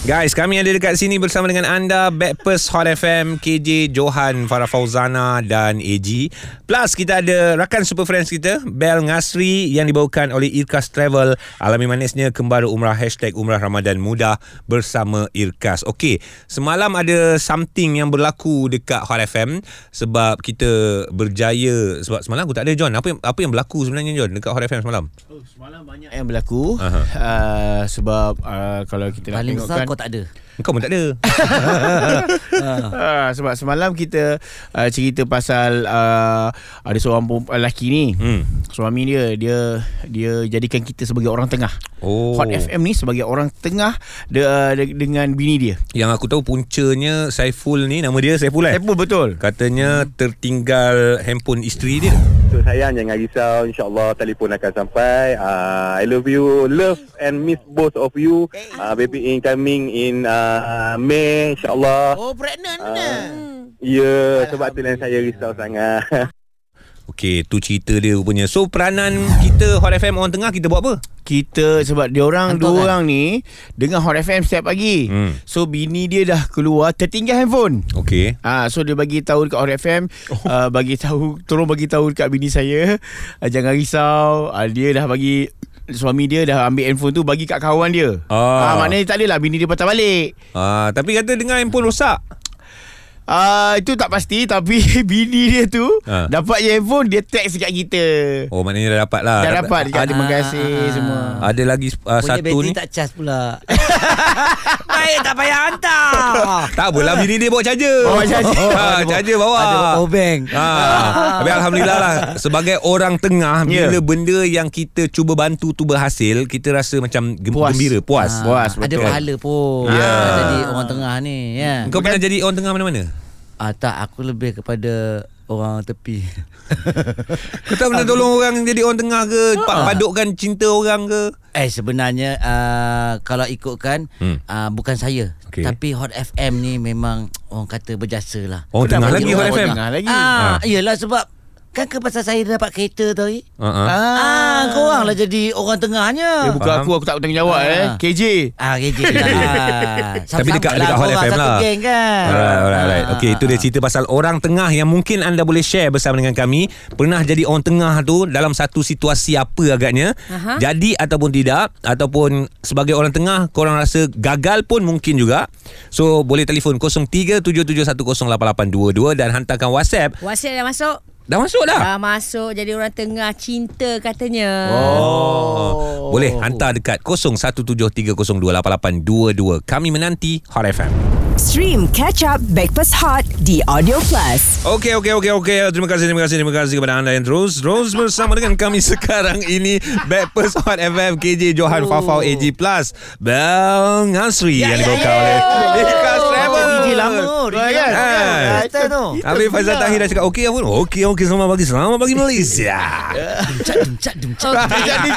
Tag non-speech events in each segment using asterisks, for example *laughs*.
Guys, kami ada dekat sini bersama dengan anda Backpast Hot FM, KJ, Johan, Farah Fauzana dan AG. Plus kita ada rakan super friends kita, Bel Ngasri yang dibawakan oleh Irkas Travel. Alami manisnya kembali umrah hashtag Umrah Ramadan Mudah bersama Irkas. Okey, semalam ada something yang berlaku dekat Hot FM sebab kita berjaya sebab semalam aku tak ada John. Apa yang, apa yang berlaku sebenarnya John dekat Hot FM semalam? Oh, semalam banyak yang berlaku Aha. uh, sebab uh, kalau kita nak Paling tengok besar kan kau tak ada Kau pun tak ada. uh, *laughs* sebab semalam kita uh, cerita pasal uh, ada seorang lelaki ni Hmm. suami dia dia dia jadikan kita sebagai orang tengah. Oh. Hot FM ni sebagai orang tengah de, uh, de, dengan bini dia. Yang aku tahu puncanya Saiful ni nama dia Saiful? Eh pun betul. Katanya tertinggal handphone isteri dia. So sayang jangan risau. InsyaAllah telefon akan sampai. Uh, I love you Love and miss both of you. Uh, Baby incoming in uh, May InsyaAllah. Oh pregnant uh, Ya yeah, sebab tu yang saya risau sangat *laughs* Okey, tu cerita dia rupanya. So peranan kita Hot FM orang tengah kita buat apa? Kita sebab dia orang Hantar dua kan? orang ni dengar Hot FM setiap pagi. Hmm. So bini dia dah keluar tertinggal handphone. Okey. Ah, so dia bagi tahu dekat Hot FM, oh. uh, bagi tahu tolong bagi tahu dekat bini saya, uh, jangan risau, uh, dia dah bagi suami dia dah ambil handphone tu bagi kat kawan dia. Ah. Ah, maknanya tak adalah bini dia patah balik. Ah, tapi kata dengar handphone rosak. Ah, itu tak pasti tapi *laughs* bini dia tu Ah. dapat je handphone dia text dekat kita. Oh, maknanya dah dapat lah. Dah dapat dekat ada, terima kasih Ah. semua. ada lagi uh, Punya satu bateri ni. tak cas pula *laughs* Baik tak payah hantar Tak apalah bini dia bawa charger. Bawa charger. *laughs* ha, charger bawa. Ada power bank Ha, tapi Alhamdulillah lah Sebagai orang tengah Ya. Bila benda yang kita cuba bantu tu berhasil Kita rasa macam gem- Puas. gembira Puas Ah, Puas, Ada pahala pun Ya. Ah, Jadi orang tengah ni ya. Kau pernah jadi orang tengah mana-mana? Ah, Tak aku lebih kepada Orang tepi *laughs* Kau tak pernah tolong orang jadi orang tengah ke? Pa- Padukkan cinta orang ke? Eh sebenarnya uh, Kalau ikutkan Hmm. uh, Bukan saya Okey. Tapi Hot FM ni memang Orang kata berjasa lah Orang tengah Kenapa lagi Hot orang FM? tengah lagi? Ah, Yelah sebab Kan ke pasal saya dapat kereta tadi Uh-huh. Ah, korang lah jadi orang tengahnya Dia bukan Faham. aku Aku tak bertanggungjawab eh Ah. KJ Ah, KJ lah. *laughs* Tapi dekat- dekat Hot FM lah. Satu geng kan. Alright, alright, alright. Ah, Okey, itu dia cerita pasal orang tengah yang mungkin anda boleh share bersama dengan kami. Pernah jadi orang tengah tu dalam satu situasi apa agaknya. Aha. Jadi ataupun tidak. Ataupun sebagai orang tengah, korang rasa gagal pun mungkin juga. So, boleh telefon 0377108822 dan hantarkan WhatsApp. WhatsApp dah masuk. Dah masuk dah? Dah masuk jadi orang tengah cinta katanya. Oh. Boleh hantar dekat 0173028822. Kami menanti Hot FM. Stream Catch Up Backpass Hot di Audio Plus. Okey, okey, okey, okey. Terima kasih, terima kasih, terima kasih kepada anda yang terus terus bersama dengan kami *laughs* sekarang ini Backpast Hot FM KJ Johan oh. Fafau AG Plus Bel Ngasri yang dibawakan oleh Ikas DJ lama. DJ kan? Kata tu. Habis Faizal Tahir dah cakap Okey apa Okey okey selamat pagi Selamat pagi *laughs* Malaysia Dumcat, dumcat, dumcat. *laughs* Okey.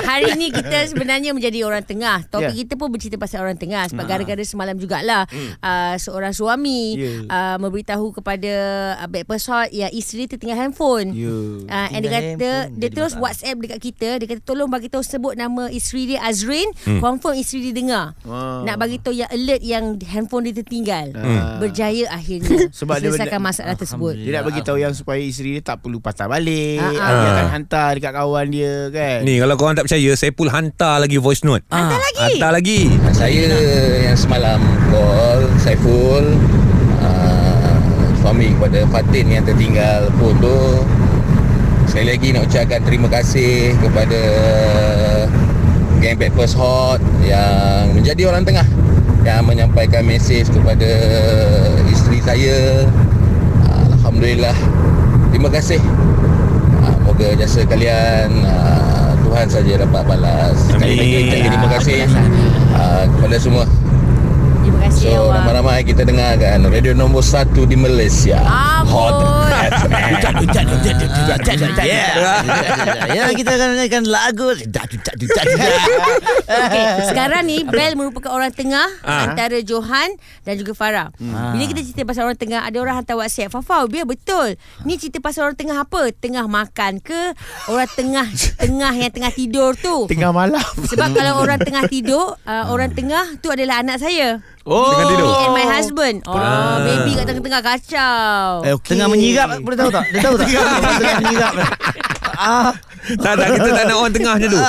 Hari ni kita sebenarnya menjadi orang tengah. Topik Ya. kita pun bercerita pasal orang tengah sebab gara-gara semalam jugalah uh, seorang suami Ya. uh, memberitahu kepada uh, backpass hot yang isteri dia tertinggal handphone. Ya. Uh, and dia kata dia terus. WhatsApp dekat kita dia kata tolong bagi tahu sebut nama isteri dia Azrin confirm isteri dia dengar Ah. nak bagi tahu yang alert yang handphone dia tertinggal Ah. berjaya akhirnya Sebab dia selesaikan masalah tersebut Dia nak bagi tahu yang supaya isteri dia tak perlu patah balik. Ah. Dia akan hantar dekat kawan dia kan. Ni kalau korang tak percaya Saya pun hantar lagi voice note Hantar lagi? Hantar lagi Saya yang semalam call Saiful uh, Suami kepada Fatin yang tertinggal pun tu Sekali lagi nak ucapkan terima kasih kepada Gang Breakfast Hot Yang menjadi orang tengah Yang menyampaikan mesej kepada isteri saya. Alhamdulillah. Terima kasih. Uh, Moga jasa kalian uh, Tuhan saja dapat balas. Sekali lagi Amin. terima kasih. Uh, kepada semua Terima kasih So awak. ramai-ramai kita dengarkan Radio nombor 1 di Malaysia. Hot Amboi. *laughs* Ya kita akan dengarkan lagu. Dak dak dak Okay, sekarang ni Bel merupakan orang tengah Ah. antara Johan dan juga Farah. Bila kita cerita pasal orang tengah, ada orang hantar WhatsApp. Fafau, biar betul. Ni cerita pasal orang tengah apa? Tengah makan ke? Orang tengah tengah yang tengah tidur tu. Tengah malam Sebab kalau *laughs* orang tengah tidur, uh, orang tengah tu adalah anak saya. Oh Tengah tidur. Me and my husband. Oh, baby kat tengah-tengah kacau. Eh, okay. Tengah menyirap Boleh tahu tak Dia tahu tak *laughs* Tengah menyirap Ah, Tak tak kita tak nak orang tengah je tu.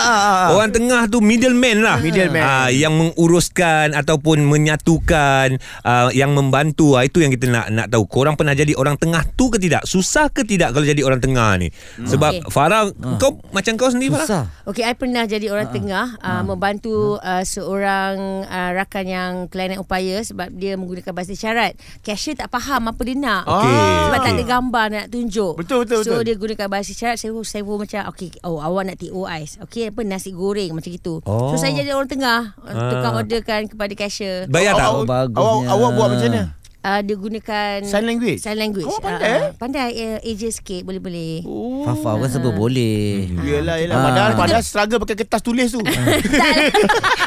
Orang tengah tu middleman lah. Middleman. Ah, yang menguruskan ataupun menyatukan, ah, yang membantu. Ah, itu yang kita nak nak tahu. Korang pernah jadi orang tengah tu ke tidak? Susah ke tidak kalau jadi orang tengah ni? Sebab Okey. Farah kau macam kau sendiri Farah. Susah Okey, I pernah jadi orang tengah uh, membantu uh, seorang uh, rakan yang kelainan upaya sebab dia menggunakan bahasa isyarat. Cashier tak faham apa dia nak. Okey. Sebab tak ada gambar nak tunjuk. Betul, betul, So betul. dia gunakan bahasa isyarat saya pun saya pun macam okey oh awak nak TO ais. Okey apa nasi goreng macam gitu. Oh. So saya jadi orang tengah uh, Ah. tukang orderkan kepada cashier. Bayar tak? Oh, awak, awak buat macam mana? Uh, dia gunakan Sign language? Sign language. Awak pandai, Ah, eh? pandai uh, AJ sikit boleh-boleh. Oh. Fafa kan sebab boleh Yelah, yelah. Ah. Padahal, padahal struggle pakai kertas tulis tu. *laughs* *laughs*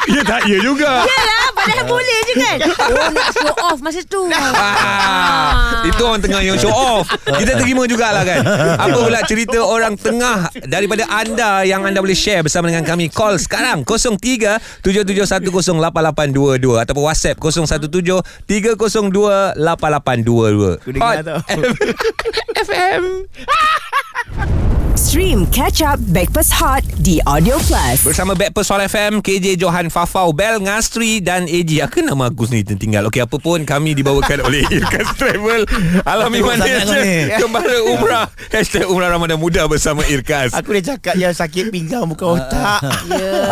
Ya tak ya juga. Yalah, padahal boleh je kan. *laughs* Oh nak show off masa tu. Ah, itu orang tengah yang show off. Kita terima jugalah kan. Apa pula cerita orang tengah daripada anda yang anda boleh share bersama dengan kami. Call sekarang 03 77108822 ataupun WhatsApp 017 302 8822. Aku dengar tau. FM. Stream Catch Up Backpass Hot di Audio Plus. Bersama Backpast Hot FM, KJ Johan Fafau, Bel Ngastri dan AG. Aku nama aku sendiri tertinggal. Okey, apa pun kami dibawakan oleh *laughs* Irkas Travel. Alami Malaysia. ni. Kembali umrah. Hashtag Umrah Ramadan Muda bersama Irkas. Aku dah cakap yang sakit pinggang bukan otak.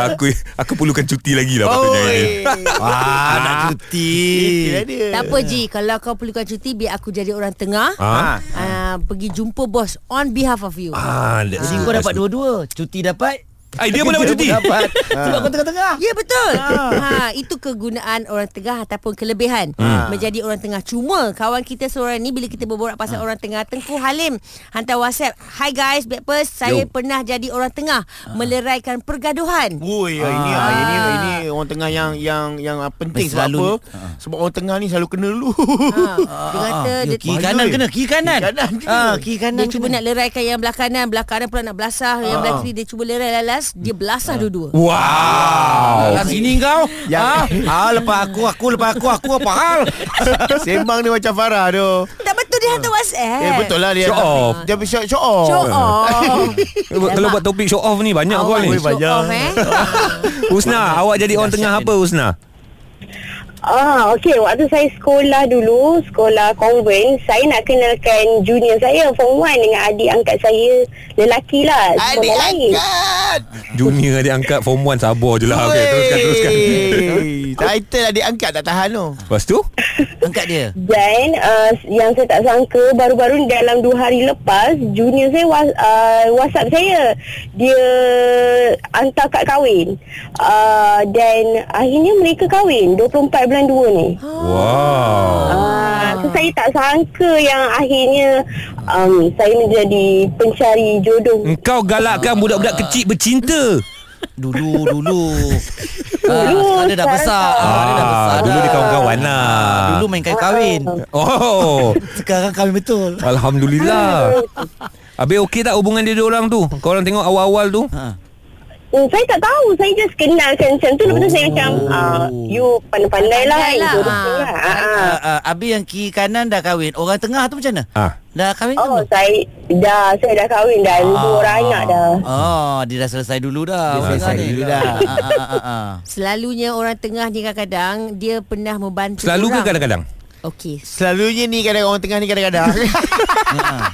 Aku aku perlukan cuti lagi lah patutnya. Oi. *laughs* Wah nak cuti. Tak apa Ji Kalau kau perlukan cuti Biar aku jadi orang tengah Ha? uh, Pergi jumpa bos On behalf of you Ah, that's Jadi good, kau dapat dua-dua. Cuti dapat Ai, dia pun dapat cuti. *laughs* Dapat. Sebab kau tengah-tengah. Ya betul. Ha, Itu kegunaan orang tengah Ataupun kelebihan. Menjadi orang tengah. Cuma kawan kita seorang ni Bila kita berborak pasal orang tengah Tengku Halim Hantar whatsapp. Hi guys Backpast Saya pernah jadi orang tengah Meleraikan pergaduhan. Woi, ah. ini ah. ini ini orang tengah yang yang yang ah, penting. Sebab Selalu- apa? Sebab orang tengah ni selalu kena dulu. ha, *laughs* Dia kata Ah, dia, ya, Kiri kanan eh. kena Kiri kanan. Kiri kanan kena. Ah, Kiri kanan dia cuba kena. nak leraikan yang belah kanan Belah kanan pula nak belasah Yang belah kiri dia cuba lerai lalas Dia belasah dua-dua Wow. Ah, sini kau Yang- ah, ah, lepas aku Aku lepas aku Aku apa hal *laughs* Sembang ni macam Farah tu. Tak betul dia hantar whatsapp Eh betul lah dia. Show off. Dia show, show off. Show off *laughs* Kalau buat topik show off ni banyak kau ni. show banyak. off eh Husna, *laughs* awak jadi orang tengah apa Husna? Ah, okey. Waktu saya sekolah dulu, sekolah konven, saya nak kenalkan junior saya, Form 1 dengan adik angkat saya, lelaki lah. Adik sekolah lain. angkat. Junior dia angkat form 1 sabar je lah. Okay, teruskan, teruskan. *laughs* Title adik angkat tak tahan tu. Lepas tu? Angkat dia Dan uh, yang saya tak sangka, baru-baru ni dalam dua hari lepas, junior saya was, uh, WhatsApp saya. Dia hantar kad kahwin. Uh, dan akhirnya mereka kahwin 24 bulan 2 ni. Wow. Ah, so saya tak sangka yang akhirnya um, saya menjadi pencari jodoh. Engkau galakkan budak-budak kecil bercinta. Dulu Dulu *laughs* ah, Sekarang dia dah besar ah, Dia dah besar dulu dah. dia kawan-kawan lah. Ah, Dulu main kahwin Oh. *laughs* Sekarang kahwin betul Alhamdulillah. Habis okey tak hubungan dia dua orang tu? Kau orang tengok awal-awal tu? ha. Hmm, saya tak tahu. Saya just kenalkan macam tu. Lepas tu saya macam, ah, you pandai-pandai lah. Pandai lah. Ah. Ah, ah. uh, uh, Abi yang kiri kanan dah kahwin Orang tengah tu macam mana? Ah. Dah kahwin Oh, ke? saya dah saya dah kahwin dah. Dua orang anak dah. Oh, dia dah selesai dulu dah. Dia orang selesai dulu dah. Ah, ah, ah, ah, ah. Selalunya orang tengah ni kadang-kadang Dia pernah membantu Selalu ke orang. kadang-kadang? Okey Selalunya ni kadang orang tengah ni kadang-kadang. *laughs* Ah.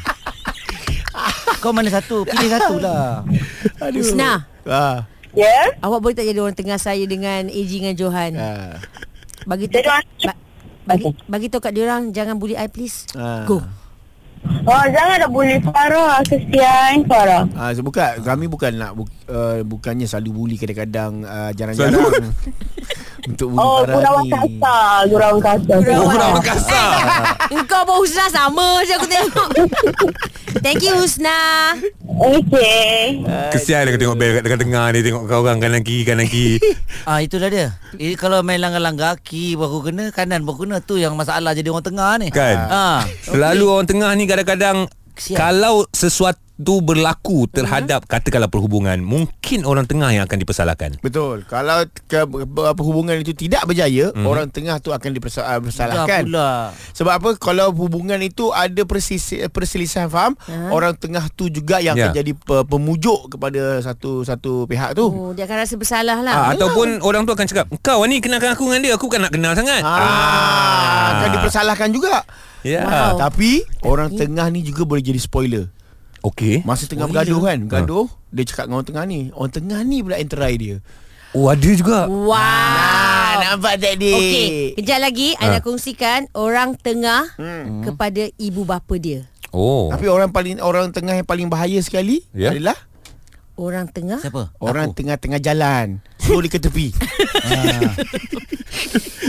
Kau mana satu? Pilih satu lah. Husna ah. Ya? Awak boleh tak jadi orang tengah saya Dengan AG dengan Johan Ah. Bagi tahu ba- bagi, bagi tahu kat dia orang Jangan bully I please Ah. Go Oh, jangan dah bully Farah. Kesian Farah. Ah, so bukan kami bukan nak bu, uh, bukannya selalu bully kadang-kadang uh, jarang-jarang. *laughs* Untuk Oh, Budi Gurauan Farah ni. Kasar. Gurauan Kasar. Gurauan Kasar. Engkau pun Husna sama je aku tengok. *laughs* Thank you Husna. Okey. Kesian dia tengok Bel kat tengah-tengah ni Tengok kau orang kanan kiri kanan kiri *laughs* Ah itulah dia. Eh, kalau main langgar-langgar kiri baru kena, kanan baru kena tu yang masalah jadi orang tengah ni. Kan Ah. Selalu orang tengah ni kadang-kadang Kesian. Kalau sesuatu berlaku terhadap katakanlah perhubungan Mungkin orang tengah yang akan dipersalahkan Betul. Kalau ke, apa hubungan itu tidak berjaya, Mhm. orang tengah tu akan ah, dipersalahkan. pula. Sebab apa? Kalau hubungan itu ada persis, perselisihan faham, orang tengah tu juga yang Ya. akan jadi pe, pemujuk kepada satu satu pihak tu. Oh, dia akan rasa bersalah Ah, lah. ataupun orang tu akan cakap Kau ni kenalkan aku dengan dia Aku kan nak kenal sangat Ah, akan dipersalahkan juga. Ya Ah, tapi orang tengah ni juga boleh jadi spoiler. Okey Masa tengah Oh, bergaduh ya? kan, gaduh, dia cakap dengan orang tengah ni. Orang tengah ni pula enterai dia. Oh ada juga Wow. Ah, nampak tak dia? Okey, kejap lagi Ha. ha. anda kongsikan orang tengah Hmm. kepada ibu bapa dia. Oh Tapi orang paling orang tengah yang paling bahaya sekali Ya. adalah Orang tengah Siapa? orang Aku. tengah-tengah jalan. Suruh dia ke tepi. *laughs*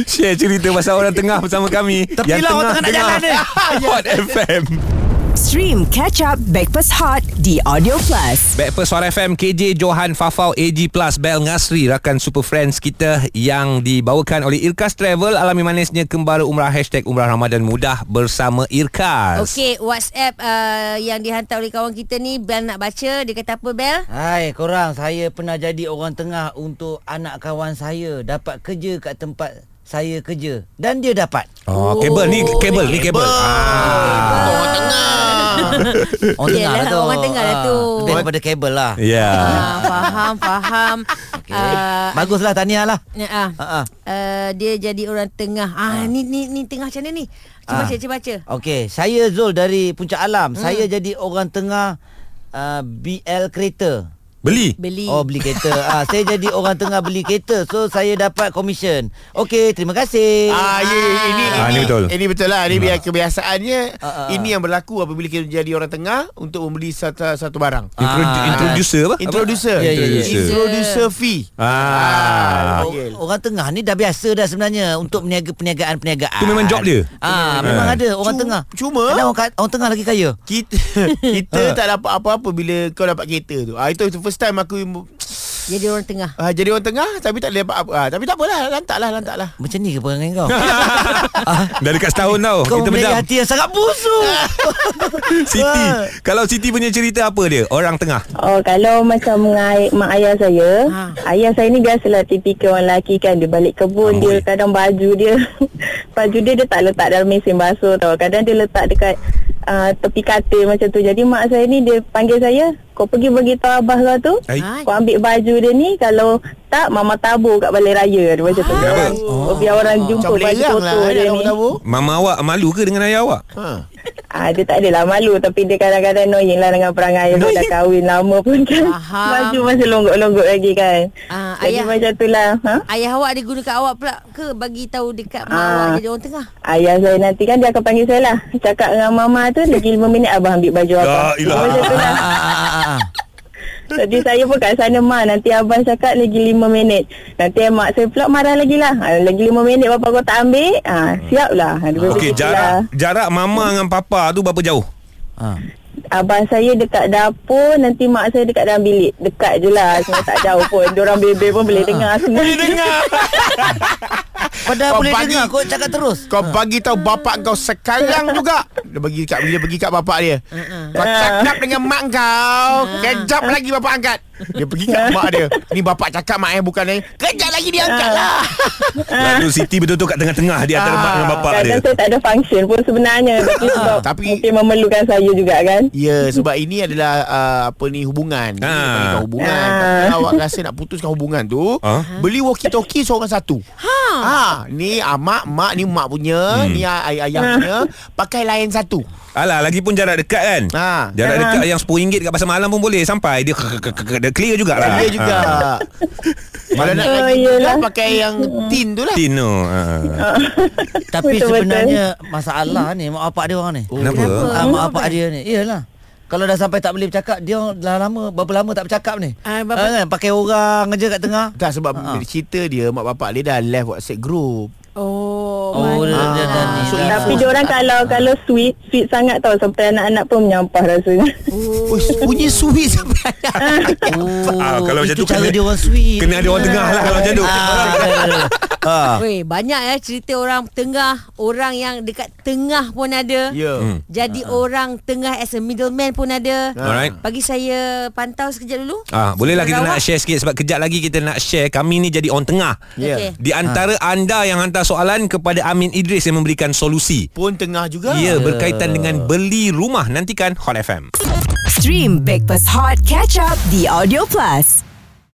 Share cerita pasal orang tengah bersama kami Tepilah orang tengah nak jalan ni. *laughs* Hot FM Stream Catch Up Backpass Hot di Audio Plus. Backpast Suara FM KJ Johan Fafau AG Plus Bel Ngasri Rakan Super Friends kita Yang dibawakan oleh Irkas Travel Alami manisnya kembali umrah Hashtag umrah Ramadan mudah Bersama Irkas Okey, WhatsApp uh, yang dihantar oleh kawan kita ni Bel nak baca. Dia kata apa Bel? Hai korang Saya pernah jadi orang tengah Untuk anak kawan saya Dapat kerja kat tempat saya kerja Dan dia dapat Oh, kabel ni kabel ni kabel. Ah. Orang tengah. Orang tengah lah tu orang tengah lah tu. Ah, Lebih daripada kabel lah Ya. Ah, faham, faham. okay. Ah, Baguslah tahniah lah. Ah, ah. Uh, dia jadi orang tengah. Ah, ni ni ni tengah macam mana ni? Cuba baca, cuba baca. Okey, saya Zul dari Puncak Alam. Hmm. Saya jadi orang tengah uh, BL kereta. Beli. Beli. Oh, beli kereta. ah, saya jadi orang tengah beli kereta. So saya dapat komisen. Okey, terima kasih. Ah, ya, ya, ini, Ah, ini, ni betul. Ini betul lah. Ini biar kebiasaannya. Ah, ah, ah. Ini yang berlaku apabila kita jadi orang tengah untuk membeli satu, satu barang. Introdu- Ah. introducer apa? Introducer. Ya, ya, ya. Introducer fee. Ah. O- orang tengah ni dah biasa dah sebenarnya untuk meniaga perniagaan-perniagaan. Tu memang job dia? Ah, memang Ah. ada orang Cu- tengah. cuma- Kadang orang, orang tengah lagi kaya. Kita *laughs* kita tak dapat apa-apa bila kau dapat kereta tu. Ah itu itu first time aku Jadi orang tengah. ah, jadi orang tengah tapi tak boleh dapat apa. Ah, tapi tak apalah, lantaklah, lantaklah. Macam ni ke perangai kau? *laughs* Dah dekat setahun tau. kau Kita memiliki bedam. hati yang sangat busuk. *laughs* Siti. Kalau Siti punya cerita apa dia? Orang tengah. Oh, kalau macam mengai- mak ayah saya, Ha. ayah saya ni biasalah tipikal orang lelaki kan. Dia balik kebun, Amboi. dia kadang baju dia, *laughs* baju dia dia tak letak dalam mesin basuh tau. Kadang dia letak dekat uh, tepi katil macam tu. Jadi mak saya ni dia panggil saya, kau pergi beritahu abah kau tu. Hai. Kau ambil baju dia ni Kalau tak Mama tabur kat balai raya Dia macam tu Kenapa? oh. Biar orang jumpa Macam baju kotor lah dia ni tahu. Mama awak malu ke dengan ayah awak? Ha. Ah, Dia tak adalah malu Tapi dia kadang-kadang annoying lah Dengan perangai Dia dah kahwin lama pun kan Faham. Baju masih longgok-longgok lagi kan Ah, Jadi ayah macam tu lah ha? ayah awak dia guna kat awak pula ke bagi tahu dekat mak Ah. awak jadi orang tengah? Ayah saya nanti kan Dia akan panggil saya lah Cakap dengan mama tu Lagi 5 minit Abang ambil baju La abang ilaha. Macam tu lah *laughs* Jadi saya pun kat sana Ma Nanti abang cakap lagi 5 minit. Nanti mak saya pula marah lagi lah. Ha, Lagi 5 minit bapak kau tak ambil. Ha, Siap lah. Ha, dia Okey, begitu jarak jarak mama dengan papa tu berapa jauh? Ah. Abang saya dekat dapur Nanti mak saya dekat dalam bilik. Dekat je lah. Semua tak jauh pun. Diorang bebel pun boleh dengar Boleh dengar *laughs* Padahal Kau boleh bagi- dengar kau cakap terus. Kau bagi tahu bapak kau sekarang *laughs* juga. Dia bagi kat bila pergi kat bapak dia. Kau cakap dengan mak kau. Kejap lagi bapak angkat. Dia pergi kat mak dia. Ni bapak cakap mak eh bukan eh. Kejap lagi dia angkat lah. *laughs* Lalu Siti betul-betul kat tengah-tengah di antara Ah, mak dengan bapak dia. Kadang saya tak ada function pun sebenarnya Tapi sebab Tapi- Mungkin memerlukan saya juga kan Ya sebab ini adalah uh, apa ni hubungan. Ah. hubungan. Ah. Kalau awak rasa nak putuskan hubungan tu, Ah. beli walkie talkie seorang satu. Ha. Ha, ni amak mak ni mak punya, Hmm. ni ayah ayah punya, *laughs* pakai lain satu. Alah, lagi pun jarak dekat kan? Ha. Jarak Ha. dekat yang RM10 kat pasar malam pun boleh sampai. Dia, dia clear jugalah. Dia juga. Ha. *laughs* Kalau nak Oh, lagi yelah. mudah pakai yang tin tu lah. Tino. Ha. Tapi Betul-betul. sebenarnya masalah ni mak bapak dia orang ni. Kenapa? Ah, mak bapak dia ni. Iyalah. Kalau dah sampai tak boleh bercakap Dia orang dah lama Berapa lama tak bercakap ni Ah, berapa- Ah, kan? Pakai orang je kat tengah Tak sebab Ha. uh cerita dia mak bapak dia dah left WhatsApp group. Oh, Oh, dia, dia dah ni So, dah. Tapi diorang kalau kalau sweet sweet sangat tau sampai anak-anak pun menyampah rasanya. Oh, bunyi sweet sampai *laughs* Oh, Ah, kalau macam itu tu cara kena- dia orang sweet Kena ada orang tengah lah kalau macam tu. Ah, ah. Weh, banyak ya cerita orang tengah, orang yang dekat tengah pun ada. Ya. Hmm. Jadi orang tengah as a middleman pun ada. Alright. Bagi saya pantau sekejap dulu. Ah, bolehlah kita nak share sikit sebab kejap lagi kita nak share kami ni jadi orang tengah. Ya. Okey. Di antara anda yang hantar soalan kepada Amin Idris yang memberikan solusi. Pun tengah juga. Ya, berkaitan dengan beli rumah. Nantikan Hot FM. Stream Breakfast Hot Catch Up The Audio Plus.